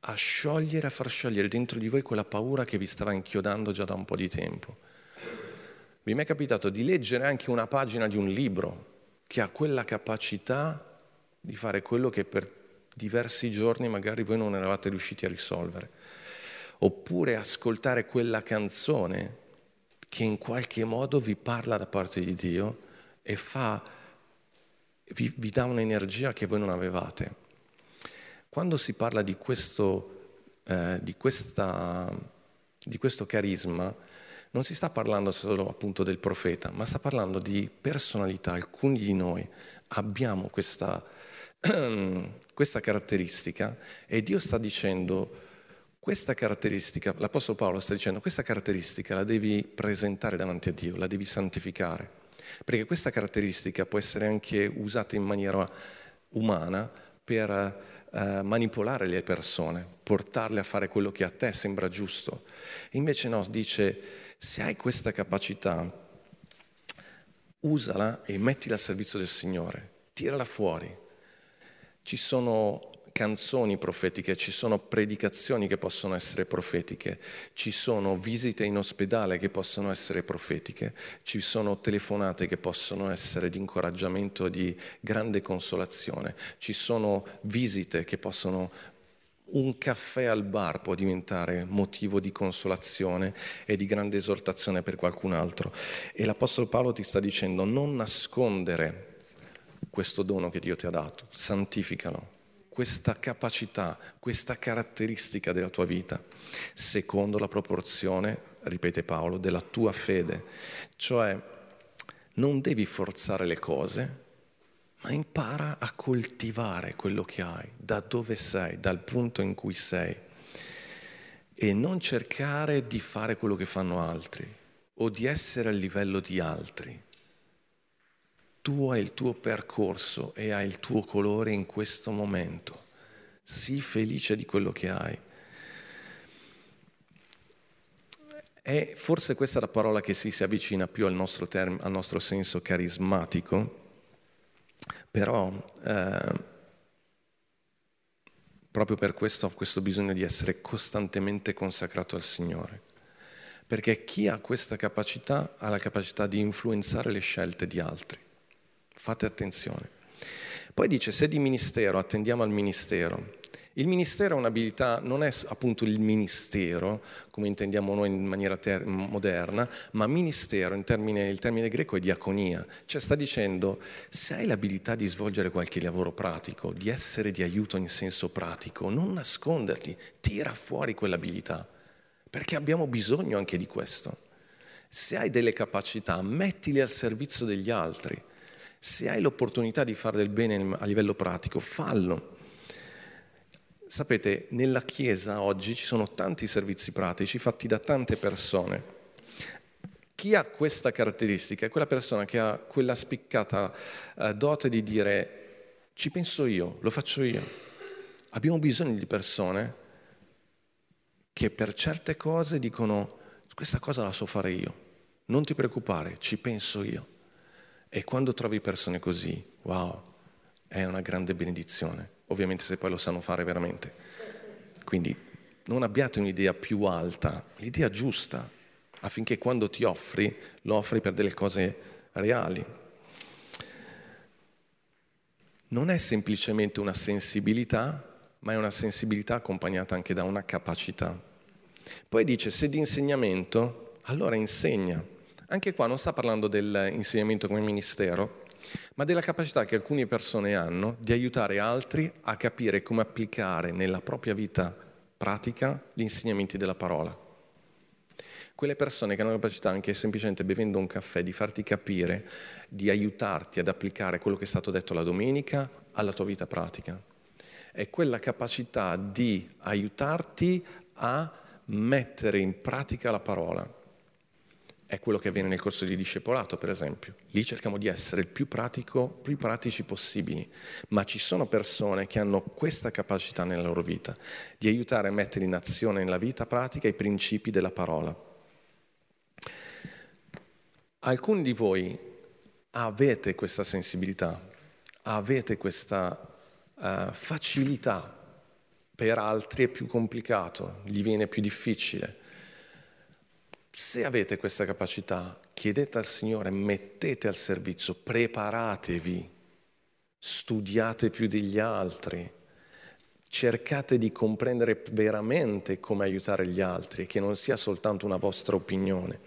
a sciogliere, a far sciogliere dentro di voi quella paura che vi stava inchiodando già da un po' di tempo? Mi è mai capitato di leggere anche una pagina di un libro che ha quella capacità di fare quello che per diversi giorni magari voi non eravate riusciti a risolvere. Oppure ascoltare quella canzone che in qualche modo vi parla da parte di Dio e fa, vi, vi dà un'energia che voi non avevate. Quando si parla di questo, eh, di questa, di questo carisma, non si sta parlando solo appunto del profeta, ma sta parlando di personalità. Alcuni di noi abbiamo questa, questa caratteristica e Dio sta dicendo questa caratteristica, l'Apostolo Paolo sta dicendo questa caratteristica la devi presentare davanti a Dio, la devi santificare, perché questa caratteristica può essere anche usata in maniera umana per eh, manipolare le persone, portarle a fare quello che a te sembra giusto. E invece no, dice se hai questa capacità, usala e mettila al servizio del Signore, tirala fuori. Ci sono canzoni profetiche, ci sono predicazioni che possono essere profetiche, ci sono visite in ospedale che possono essere profetiche, ci sono telefonate che possono essere di incoraggiamento e di grande consolazione, ci sono visite che possono un caffè al bar può diventare motivo di consolazione e di grande esortazione per qualcun altro. E l'Apostolo Paolo ti sta dicendo non nascondere questo dono che Dio ti ha dato, santificalo, questa capacità, questa caratteristica della tua vita, secondo la proporzione, ripete Paolo, della tua fede. Cioè non devi forzare le cose, ma impara a coltivare quello che hai, da dove sei, dal punto in cui sei e non cercare di fare quello che fanno altri o di essere al livello di altri. Tu hai il tuo percorso e hai il tuo colore in questo momento. Sii felice di quello che hai. E forse questa è la parola che si, si avvicina più al nostro, term- al nostro senso carismatico però eh, proprio per questo ho questo bisogno di essere costantemente consacrato al Signore. Perché chi ha questa capacità ha la capacità di influenzare le scelte di altri. Fate attenzione. Poi dice, se di ministero attendiamo al ministero, il ministero è un'abilità, non è appunto il ministero, come intendiamo noi in maniera ter- moderna, ma ministero, termine, il termine greco è diaconia, cioè sta dicendo se hai l'abilità di svolgere qualche lavoro pratico, di essere di aiuto in senso pratico, non nasconderti, tira fuori quell'abilità, perché abbiamo bisogno anche di questo. Se hai delle capacità, mettili al servizio degli altri. Se hai l'opportunità di fare del bene a livello pratico, fallo sapete, nella Chiesa oggi ci sono tanti servizi pratici fatti da tante persone. Chi ha questa caratteristica è quella persona che ha quella spiccata eh, dote di dire ci penso io, lo faccio io. Abbiamo bisogno di persone che per certe cose dicono questa cosa la so fare io, non ti preoccupare, ci penso io. E quando trovi persone così, wow, è una grande benedizione, ovviamente se poi lo sanno fare veramente. Quindi non abbiate un'idea più alta, l'idea giusta, affinché quando ti offri, lo offri per delle cose reali non è semplicemente una sensibilità, ma è una sensibilità accompagnata anche da una capacità. Poi dice, se di insegnamento, allora insegna. Anche qua non sta parlando dell'insegnamento come ministero, ma della capacità che alcune persone hanno di aiutare altri a capire come applicare nella propria vita pratica gli insegnamenti della parola. Quelle persone che hanno la capacità anche semplicemente bevendo un caffè di farti capire, di aiutarti ad applicare quello che è stato detto la domenica alla tua vita pratica. È quella capacità di aiutarti a mettere in pratica la parola. È quello che avviene nel corso di discepolato, per esempio. Lì cerchiamo di essere il più, pratico, più pratici possibili, ma ci sono persone che hanno questa capacità nella loro vita, di aiutare a mettere in azione nella vita pratica i principi della parola. Alcuni di voi avete questa sensibilità, avete questa uh, facilità, per altri è più complicato, gli viene più difficile. Se avete questa capacità, chiedete al Signore, mettete al servizio, preparatevi, studiate più degli altri, cercate di comprendere veramente come aiutare gli altri, che non sia soltanto una vostra opinione.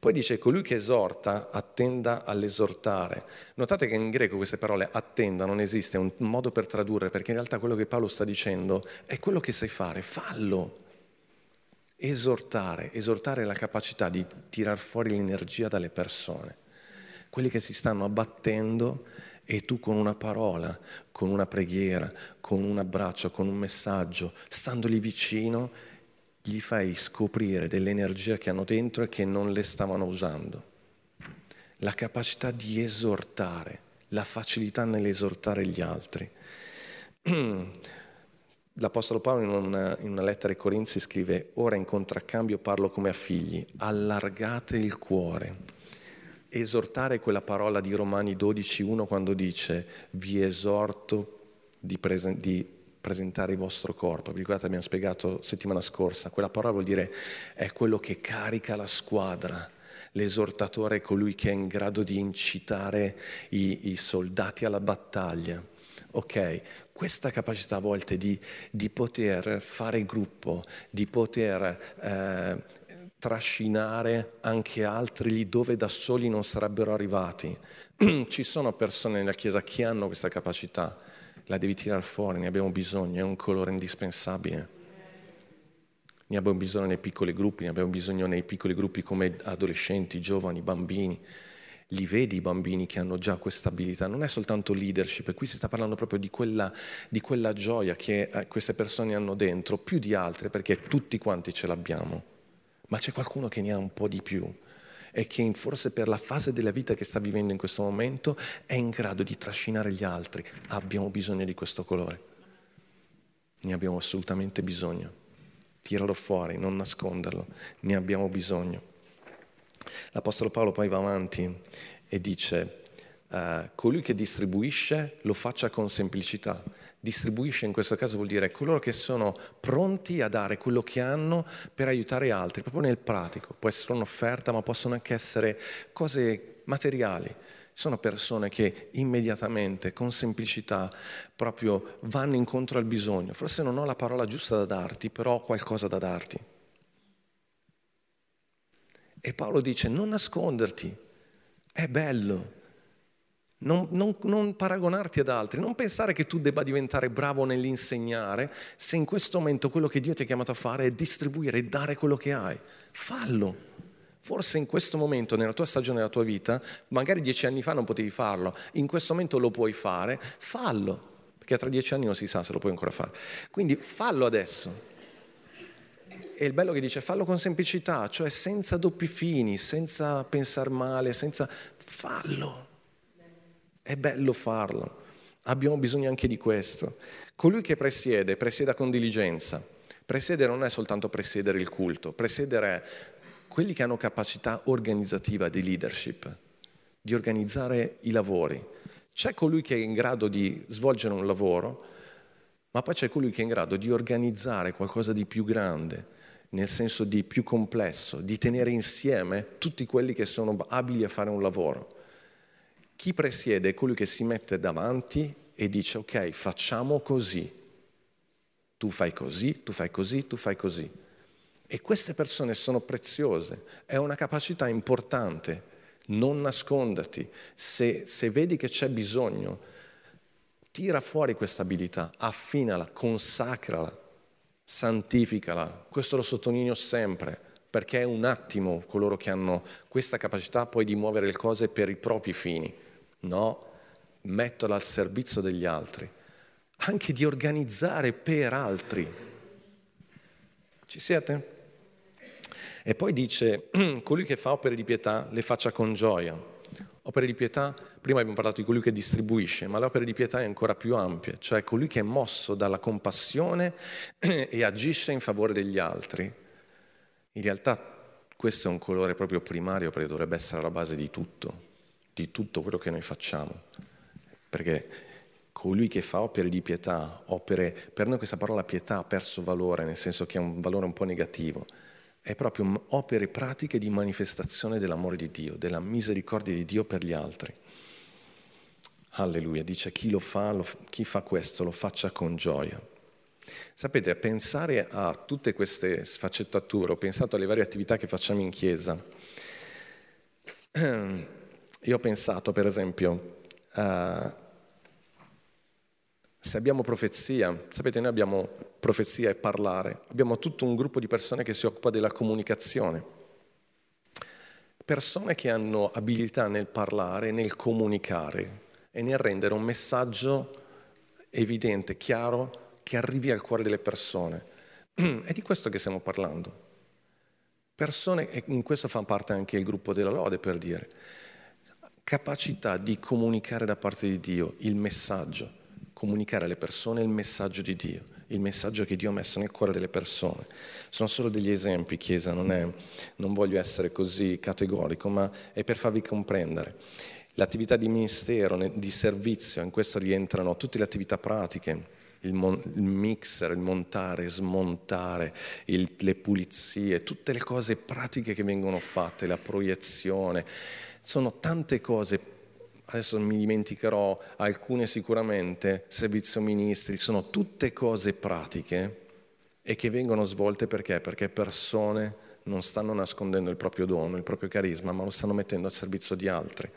Poi dice colui che esorta attenda all'esortare. Notate che in greco queste parole attenda non esiste un modo per tradurre perché in realtà quello che Paolo sta dicendo è quello che sai fare, fallo. Esortare, esortare la capacità di tirar fuori l'energia dalle persone, quelli che si stanno abbattendo e tu con una parola, con una preghiera, con un abbraccio, con un messaggio, standogli vicino, gli fai scoprire dell'energia che hanno dentro e che non le stavano usando. La capacità di esortare, la facilità nell'esortare gli altri. L'Apostolo Paolo in una, in una, lettera ai Corinzi scrive, ora in contraccambio parlo come a figli, allargate il cuore. Esortare quella parola di Romani 12.1 quando dice, vi esorto di, presen- di presentare il vostro corpo. Vi ricordate, abbiamo spiegato settimana scorsa, quella parola vuol dire è quello che carica la squadra. L'esortatore è colui che è in grado di incitare i, i soldati alla battaglia. Ok, questa capacità a volte di, di poter fare gruppo, di poter eh, trascinare anche altri lì dove da soli non sarebbero arrivati. Ci sono persone nella Chiesa che hanno questa capacità la devi tirare fuori, ne abbiamo bisogno, è un colore indispensabile. Ne abbiamo bisogno nei piccoli gruppi, ne abbiamo bisogno nei piccoli gruppi come adolescenti, giovani, bambini. Li vedi i bambini che hanno già questa abilità, non è soltanto leadership, qui si sta parlando proprio di quella, di quella gioia che eh, queste persone hanno dentro, più di altre, perché tutti quanti ce l'abbiamo, ma c'è qualcuno che ne ha un po' di più e che forse per la fase della vita che sta vivendo in questo momento è in grado di trascinare gli altri. Abbiamo bisogno di questo colore. Ne abbiamo assolutamente bisogno. Tiralo fuori, non nasconderlo. Ne abbiamo bisogno. L'Apostolo Paolo poi va avanti e dice, uh, colui che distribuisce lo faccia con semplicità distribuisce in questo caso vuol dire coloro che sono pronti a dare quello che hanno per aiutare altri, proprio nel pratico. Può essere un'offerta, ma possono anche essere cose materiali. Sono persone che immediatamente, con semplicità, proprio vanno incontro al bisogno. Forse non ho la parola giusta da darti, però ho qualcosa da darti. E Paolo dice, non nasconderti, è bello, non, non, non, paragonarti ad altri, non pensare che tu debba diventare bravo nell'insegnare se in questo momento quello che Dio ti ha chiamato a fare è distribuire e dare quello che hai. Fallo. Forse in questo momento, nella tua stagione della tua vita, magari dieci anni fa non potevi farlo, in questo momento lo puoi fare, fallo. perché tra dieci anni non si sa se lo puoi ancora fare. Quindi fallo adesso. E il bello che dice fallo con semplicità, cioè senza doppi fini, senza pensare male, senza... fallo. È bello farlo. Abbiamo bisogno anche di questo. Colui che presiede, presieda con diligenza. Presiedere non è soltanto presiedere il culto, presiedere è quelli che hanno capacità organizzativa di leadership, di organizzare i lavori. C'è colui che è in grado di svolgere un lavoro, ma poi c'è colui che è in grado di organizzare qualcosa di più grande, nel senso di più complesso, di tenere insieme tutti quelli che sono abili a fare un lavoro. Chi presiede è colui che si mette davanti e dice ok, facciamo così. Tu fai così, tu fai così, tu fai così. E queste persone sono preziose, è una capacità importante, non nasconderti. Se, se vedi che c'è bisogno, tira fuori questa abilità, affinala, consacrala, santificala. Questo lo sottolineo sempre, perché è un attimo coloro che hanno questa capacità poi di muovere le cose per i propri fini. No, mettola al servizio degli altri, anche di organizzare per altri. Ci siete? E poi dice, colui che fa opere di pietà le faccia con gioia. Opere di pietà, prima abbiamo parlato di colui che distribuisce, ma le opere di pietà è ancora più ampia, cioè colui che è mosso dalla compassione e agisce in favore degli altri. In realtà questo è un colore proprio primario perché dovrebbe essere la base di tutto, di tutto quello che noi facciamo. Perché colui che fa opere di pietà, opere, per noi questa parola pietà ha perso valore, nel senso che è un valore un po' negativo è proprio opere pratiche di manifestazione dell'amore di Dio, della misericordia di Dio per gli altri. Alleluia, dice chi lo fa, lo, chi fa questo lo faccia con gioia. Sapete, pensare a tutte queste sfaccettature, ho pensato alle varie attività che facciamo in chiesa. Io ho pensato, per esempio, a se abbiamo profezia, sapete noi abbiamo profezia e parlare, abbiamo tutto un gruppo di persone che si occupa della comunicazione, persone che hanno abilità nel parlare, nel comunicare e nel rendere un messaggio evidente, chiaro, che arrivi al cuore delle persone. È di questo che stiamo parlando. Persone, e in questo fa parte anche il gruppo della lode per dire, capacità di comunicare da parte di Dio il messaggio comunicare alle persone il messaggio di Dio, il messaggio che Dio ha messo nel cuore delle persone. Sono solo degli esempi, Chiesa, non, è, non voglio essere così categorico, ma è per farvi comprendere. L'attività di ministero, di servizio, in questo rientrano tutte le attività pratiche, il, mon- il, mixer, il montare, smontare, il, le pulizie, tutte le cose pratiche che vengono fatte, la proiezione. Sono tante cose adesso mi dimenticherò alcune sicuramente, servizio ministri, sono tutte cose pratiche e che vengono svolte perché? Perché persone non stanno nascondendo il proprio dono, il proprio carisma, ma lo stanno mettendo al servizio di altri.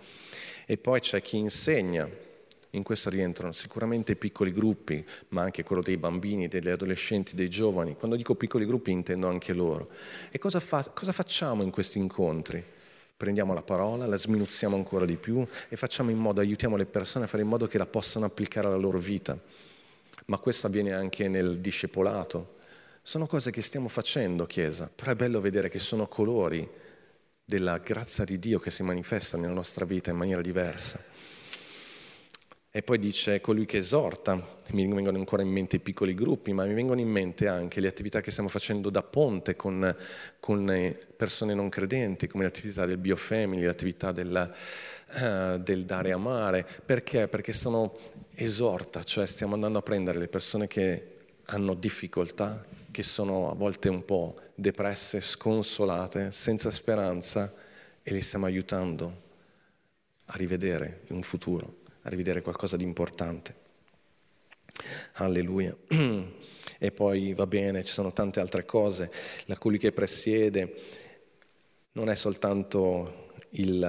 E poi c'è chi insegna, in questo rientrano sicuramente piccoli gruppi, ma anche quello dei bambini, degli adolescenti, dei giovani. Quando dico piccoli gruppi intendo anche loro. E cosa, fa, cosa facciamo in questi incontri? Prendiamo la parola, la sminuzziamo ancora di più e facciamo in modo, aiutiamo le persone a fare in modo che la possano applicare alla loro vita. Ma questo avviene anche nel discepolato. Sono cose che stiamo facendo, Chiesa, però è bello vedere che sono colori della grazia di Dio che si manifesta nella nostra vita in maniera diversa. E poi dice colui che esorta, mi vengono ancora in mente i piccoli gruppi, ma mi vengono in mente anche le attività che stiamo facendo da ponte con, con persone non credenti, come l'attività del biofamily, l'attività del, uh, del dare a mare. Perché? Perché sono esorta, cioè stiamo andando a prendere le persone che hanno difficoltà, che sono a volte un po' depresse, sconsolate, senza speranza, e li stiamo aiutando a rivedere un futuro a rivedere qualcosa di importante. Alleluia. E poi va bene, ci sono tante altre cose. La colui che presiede non è soltanto il,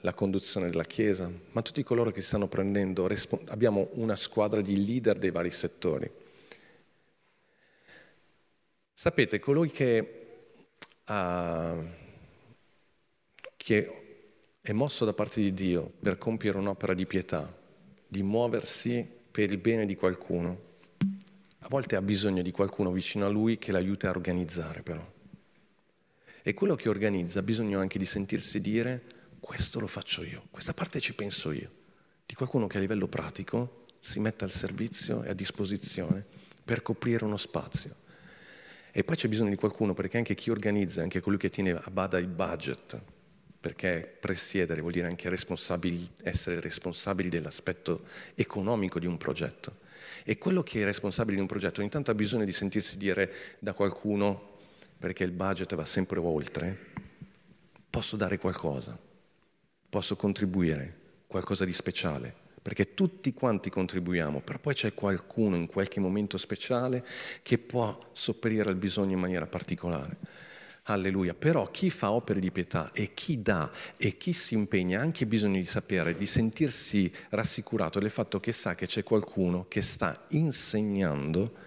la conduzione della Chiesa, ma tutti coloro che stanno prendendo, abbiamo una squadra di leader dei vari settori. Sapete, colui che, uh, che è mosso da parte di Dio per compiere un'opera di pietà, di muoversi per il bene di qualcuno, a volte ha bisogno di qualcuno vicino a lui che l'aiuti a organizzare però. E quello che organizza ha bisogno anche di sentirsi dire questo lo faccio io, questa parte ci penso io, di qualcuno che a livello pratico si mette al servizio e a disposizione per coprire uno spazio. E poi c'è bisogno di qualcuno perché anche chi organizza, anche colui che tiene a bada il budget, perché presiedere vuol dire anche responsabili, essere responsabili dell'aspetto economico di un progetto. E quello che è responsabile di un progetto ogni tanto ha bisogno di sentirsi dire da qualcuno, perché il budget va sempre oltre, posso dare qualcosa, posso contribuire, qualcosa di speciale, perché tutti quanti contribuiamo, però poi c'è qualcuno in qualche momento speciale che può sopperire al bisogno in maniera particolare. Alleluia. Però chi fa opere di pietà e chi dà e chi si impegna ha anche bisogno di sapere, di sentirsi rassicurato del fatto che sa che c'è qualcuno che sta insegnando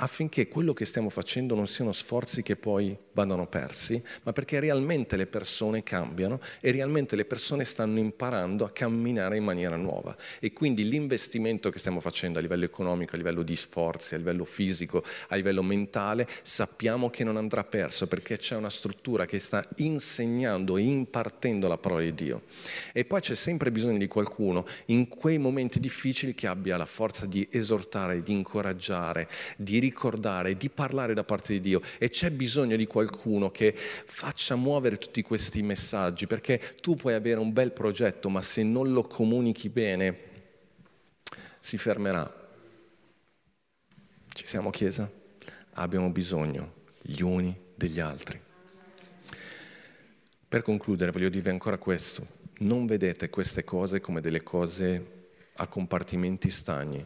affinché quello che stiamo facendo non siano sforzi che poi vadano persi, ma perché realmente le persone cambiano e realmente le persone stanno imparando a camminare in maniera nuova. E quindi l'investimento che stiamo facendo a livello economico, a livello di sforzi, a livello fisico, a livello mentale, sappiamo che non andrà perso perché c'è una struttura che sta insegnando e impartendo la parola di Dio. E poi c'è sempre bisogno di qualcuno in quei momenti difficili che abbia la forza di esortare, di incoraggiare, di ricordare, di parlare da parte di Dio e c'è bisogno di qualcuno che faccia muovere tutti questi messaggi perché tu puoi avere un bel progetto ma se non lo comunichi bene si fermerà. Ci siamo Chiesa? Abbiamo bisogno gli uni degli altri. Per concludere voglio dirvi ancora questo, non vedete queste cose come delle cose a compartimenti stagni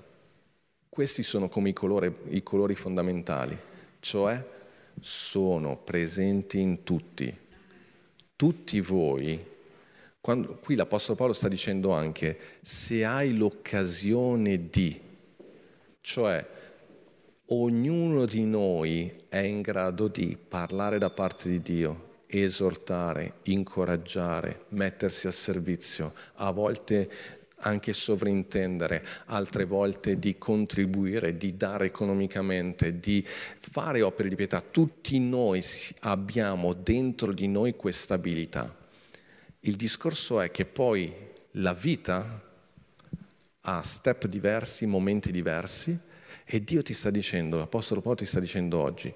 questi sono come i colori, i colori fondamentali, cioè sono presenti in tutti. Tutti voi, quando, qui l'Apostolo Paolo sta dicendo anche, se hai l'occasione di, cioè ognuno di noi è in grado di parlare da parte di Dio, esortare, incoraggiare, mettersi al servizio, a volte anche sovrintendere, altre volte di contribuire, di dare economicamente, di fare opere di pietà. Tutti noi abbiamo dentro di noi questa abilità. Il discorso è che poi la vita ha step diversi, momenti diversi e Dio ti sta dicendo, l'Apostolo Paolo ti sta dicendo oggi,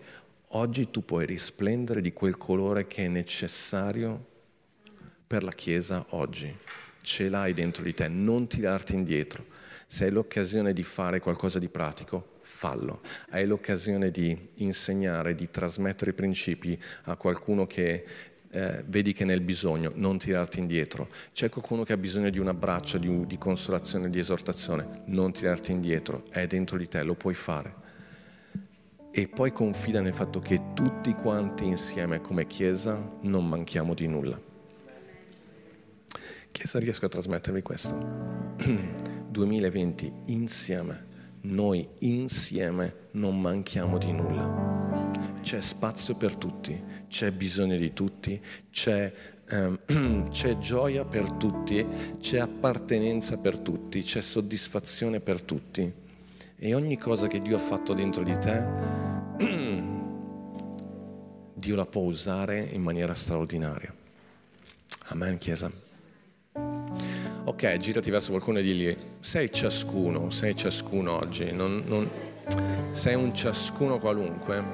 oggi tu puoi risplendere di quel colore che è necessario per la Chiesa oggi ce l'hai dentro di te, non tirarti indietro. Se hai l'occasione di fare qualcosa di pratico, fallo. Hai l'occasione di insegnare, di trasmettere i principi a qualcuno che eh, vedi che è nel bisogno, non tirarti indietro. C'è qualcuno che ha bisogno di un abbraccio, di, di consolazione, di esortazione, non tirarti indietro, è dentro di te, lo puoi fare. E poi confida nel fatto che tutti quanti insieme come Chiesa non manchiamo di nulla. Chiesa riesco a trasmettervi questo. 2020 insieme, noi insieme non manchiamo di nulla. C'è spazio per tutti, c'è bisogno di tutti, c'è, ehm, c'è gioia per tutti, c'è appartenenza per tutti, c'è soddisfazione per tutti. E ogni cosa che Dio ha fatto dentro di te, Dio la può usare in maniera straordinaria. Amen, Chiesa. Ok, girati verso qualcuno e digli, sei ciascuno, sei ciascuno oggi, non, non, sei un ciascuno qualunque.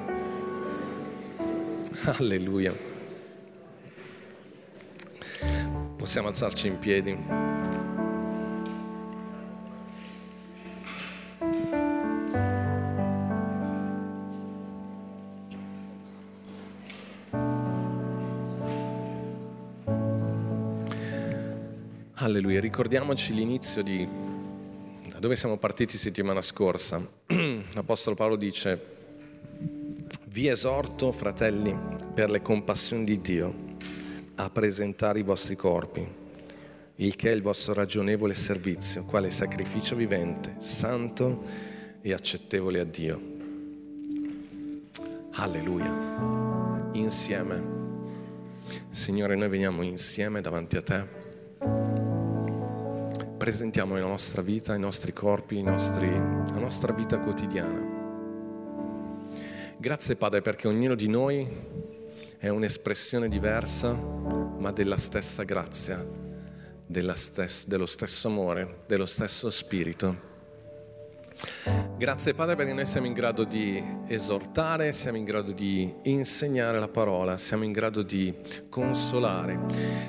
Alleluia. Possiamo alzarci in piedi. Ricordiamoci l'inizio di da dove siamo partiti settimana scorsa. L'Apostolo Paolo dice, vi esorto, fratelli, per le compassioni di Dio, a presentare i vostri corpi, il che è il vostro ragionevole servizio, quale sacrificio vivente, santo e accettevole a Dio. Alleluia, insieme. Signore, noi veniamo insieme davanti a te presentiamo nella nostra vita, i nostri corpi, i nostri, la nostra vita quotidiana. Grazie Padre perché ognuno di noi è un'espressione diversa, ma della stessa grazia, della stess- dello stesso amore, dello stesso spirito. Grazie Padre perché noi siamo in grado di esortare, siamo in grado di insegnare la parola, siamo in grado di consolare,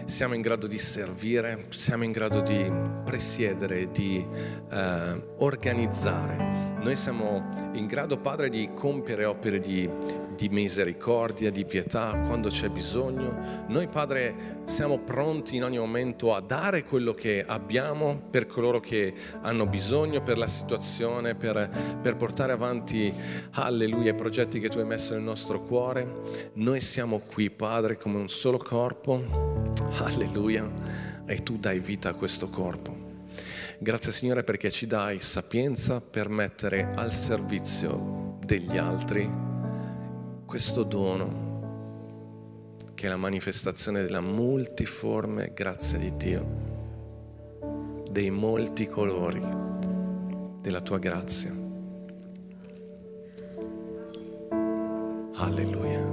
siamo in grado di servire, siamo in grado di presiedere, di eh, organizzare. Noi siamo in grado Padre di compiere opere di di misericordia, di pietà quando c'è bisogno. Noi Padre siamo pronti in ogni momento a dare quello che abbiamo per coloro che hanno bisogno, per la situazione, per, per portare avanti, alleluia, i progetti che tu hai messo nel nostro cuore. Noi siamo qui Padre come un solo corpo, alleluia, e tu dai vita a questo corpo. Grazie Signore perché ci dai sapienza per mettere al servizio degli altri questo dono che è la manifestazione della multiforme grazia di Dio, dei molti colori della tua grazia. Alleluia.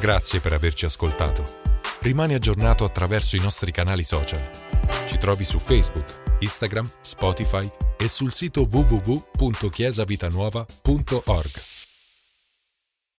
Grazie per averci ascoltato. Rimani aggiornato attraverso i nostri canali social. Ci trovi su Facebook, Instagram, Spotify e sul sito www.chiesavitanuova.org.